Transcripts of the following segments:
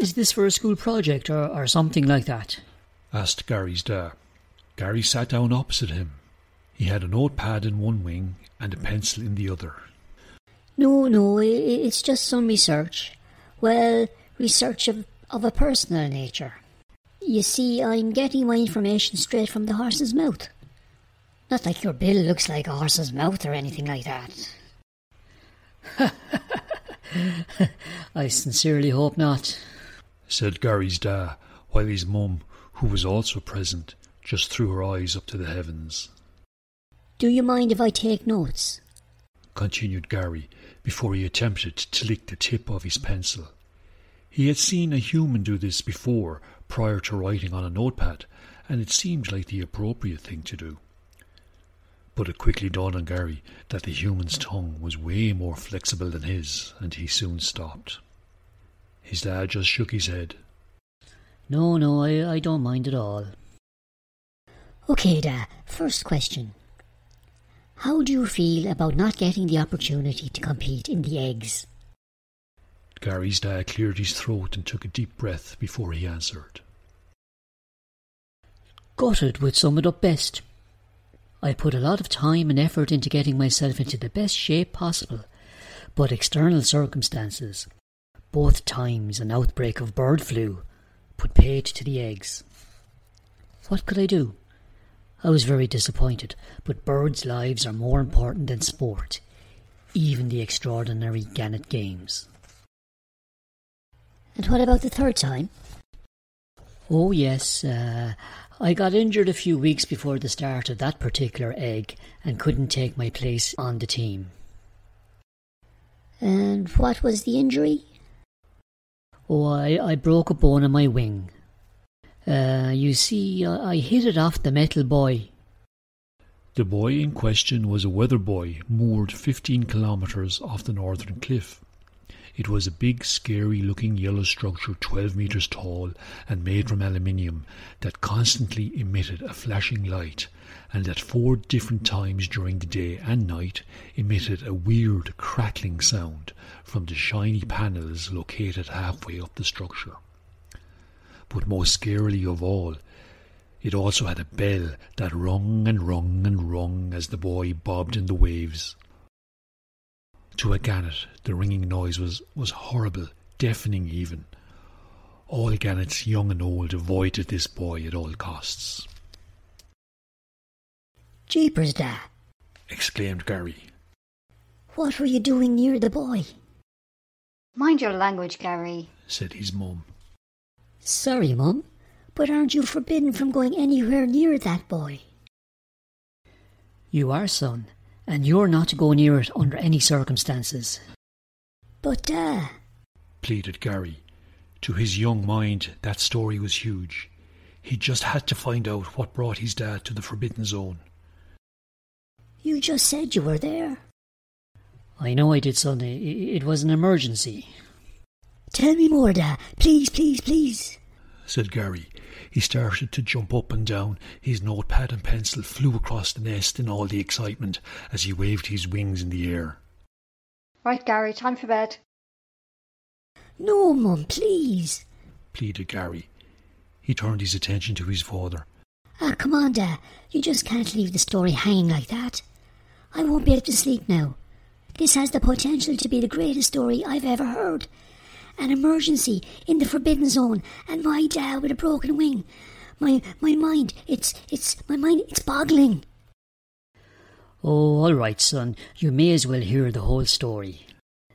Is this for a school project or, or something like that? asked Gary's dad. Gary sat down opposite him. He had a notepad in one wing and a pencil in the other. No, no, it's just some research. Well, research of, of a personal nature. You see, I'm getting my information straight from the horse's mouth. Not like your bill looks like a horse's mouth or anything like that. I sincerely hope not, said Gary's da, while his mum, who was also present, just threw her eyes up to the heavens. Do you mind if I take notes? continued Gary, before he attempted to lick the tip of his pencil. He had seen a human do this before, prior to writing on a notepad, and it seemed like the appropriate thing to do. But it quickly dawned on Gary that the human's tongue was way more flexible than his, and he soon stopped. His dad just shook his head. No, no, I, I don't mind at all. Okay, Dad, first question. How do you feel about not getting the opportunity to compete in the eggs? Gary's dad cleared his throat and took a deep breath before he answered. Gutted would sum it up best. I put a lot of time and effort into getting myself into the best shape possible, but external circumstances, both times an outbreak of bird flu, put paid to the eggs. What could I do? I was very disappointed, but birds' lives are more important than sport, even the extraordinary Gannet Games. And what about the third time? Oh, yes, uh, I got injured a few weeks before the start of that particular egg and couldn't take my place on the team. And what was the injury? Oh, I, I broke a bone in my wing. Uh, you see, I, I hit it off the metal buoy. The buoy in question was a weather buoy moored 15 kilometres off the northern cliff. It was a big, scary looking yellow structure 12 metres tall and made from aluminium that constantly emitted a flashing light and at four different times during the day and night emitted a weird crackling sound from the shiny panels located halfway up the structure. But most scarily of all, it also had a bell that rung and rung and rung as the buoy bobbed in the waves. To a gannet, the ringing noise was, was horrible, deafening even. All gannets, young and old, avoided this buoy at all costs. Jeepers, Dad! exclaimed Gary. What were you doing near the buoy? Mind your language, Gary, said his mum. Sorry, Mum, but aren't you forbidden from going anywhere near that buoy? You are, son, and you're not to go near it under any circumstances. But, Dad, pleaded Gary. To his young mind, that story was huge. He just had to find out what brought his dad to the Forbidden Zone. You just said you were there. I know I did, son. It was an emergency. Tell me more, Dad. Please, please, please, said Gary. He started to jump up and down. His notepad and pencil flew across the nest in all the excitement as he waved his wings in the air. Right, Gary, time for bed. No, Mum, please, pleaded Gary. He turned his attention to his father. Ah, come on, Dad. You just can't leave the story hanging like that. I won't be able to sleep now. This has the potential to be the greatest story I've ever heard. An emergency in the forbidden zone, and my dad with a broken wing. My my mind, it's it's my mind, it's boggling. Oh, all right, son. You may as well hear the whole story,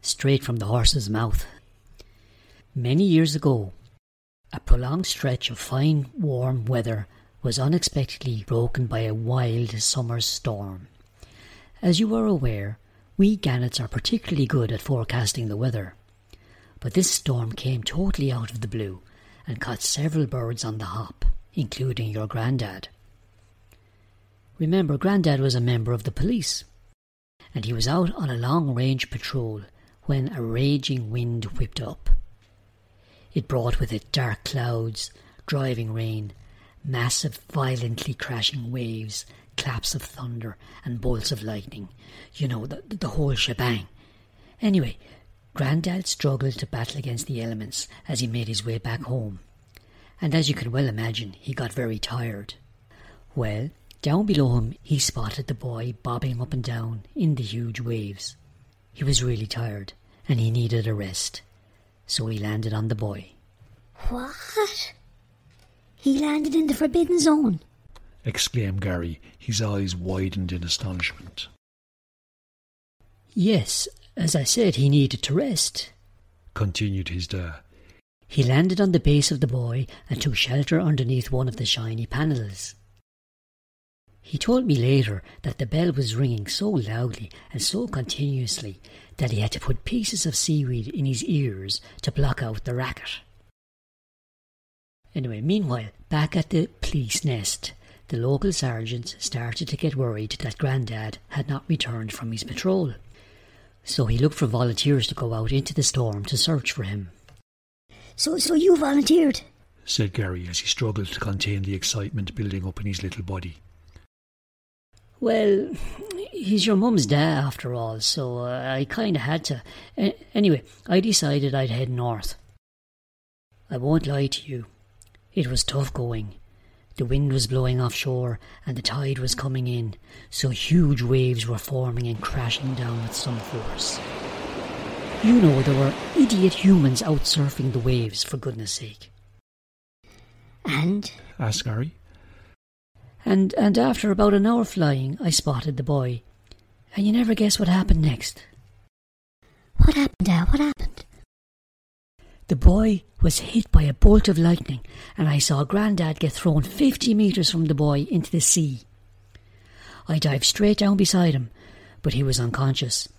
straight from the horse's mouth. Many years ago, a prolonged stretch of fine, warm weather was unexpectedly broken by a wild summer storm. As you are aware, we gannets are particularly good at forecasting the weather. But this storm came totally out of the blue and caught several birds on the hop, including your granddad. Remember, Grandad was a member of the police, and he was out on a long range patrol when a raging wind whipped up. It brought with it dark clouds, driving rain, massive, violently crashing waves, claps of thunder, and bolts of lightning. You know, the, the whole shebang. Anyway, Grandad struggled to battle against the elements as he made his way back home, and as you can well imagine, he got very tired. Well, down below him he spotted the buoy bobbing up and down in the huge waves. He was really tired, and he needed a rest, so he landed on the buoy. What? He landed in the Forbidden Zone. exclaimed Gary, his eyes widened in astonishment. Yes, as I said, he needed to rest. Continued his dad. He landed on the base of the buoy and took shelter underneath one of the shiny panels. He told me later that the bell was ringing so loudly and so continuously that he had to put pieces of seaweed in his ears to block out the racket. Anyway, meanwhile, back at the police nest, the local sergeants started to get worried that Grandad had not returned from his patrol. So he looked for volunteers to go out into the storm to search for him. So, so you volunteered? said Gary as he struggled to contain the excitement building up in his little body. Well, he's your mum's dad after all, so uh, I kind of had to. A- anyway, I decided I'd head north. I won't lie to you. It was tough going. The wind was blowing offshore and the tide was coming in, so huge waves were forming and crashing down with some force. You know, there were idiot humans out surfing the waves, for goodness sake. And? asked Gary. And, and after about an hour flying, I spotted the buoy. And you never guess what happened next. What happened, Dad? What happened? The buoy was hit by a bolt of lightning, and I saw Grandad get thrown fifty metres from the buoy into the sea. I dived straight down beside him, but he was unconscious.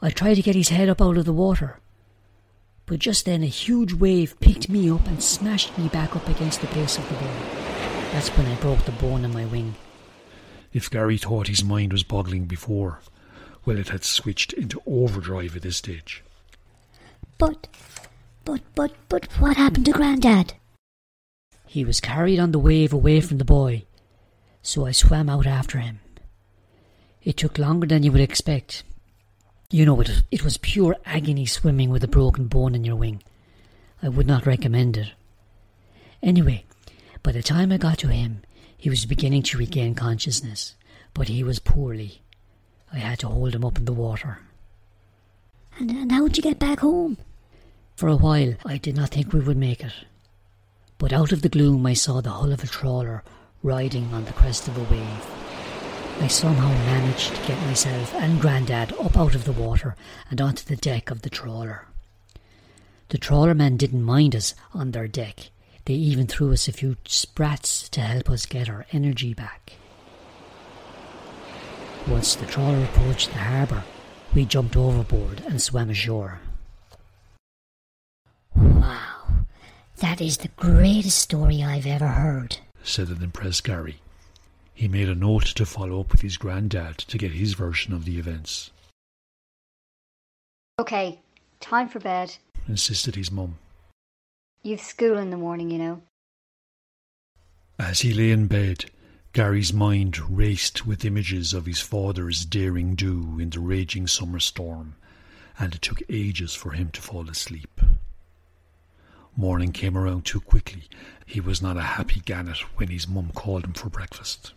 I tried to get his head up out of the water, but just then a huge wave picked me up and smashed me back up against the base of the buoy. That's when I broke the bone in my wing. If Gary thought his mind was boggling before, well, it had switched into overdrive at this stage. But, but, but, but what happened to Grandad? He was carried on the wave away from the buoy, so I swam out after him. It took longer than you would expect. You know, it, it was pure agony swimming with a broken bone in your wing. I would not recommend it. Anyway, by the time I got to him, he was beginning to regain consciousness, but he was poorly. I had to hold him up in the water. And, and how'd you get back home? For a while, I did not think we would make it. But out of the gloom, I saw the hull of a trawler riding on the crest of a wave. I somehow managed to get myself and Grandad up out of the water and onto the deck of the trawler. The trawlermen didn't mind us on their deck. They even threw us a few sprats to help us get our energy back. Once the trawler approached the harbour, we jumped overboard and swam ashore. That is the greatest story I've ever heard. said an impressed Gary. He made a note to follow up with his granddad to get his version of the events, Okay, time for bed. insisted his mum. You've school in the morning, you know. As he lay in bed, Gary's mind raced with images of his father's daring do in the raging summer storm, and it took ages for him to fall asleep. Morning came around too quickly. He was not a happy gannet when his mum called him for breakfast.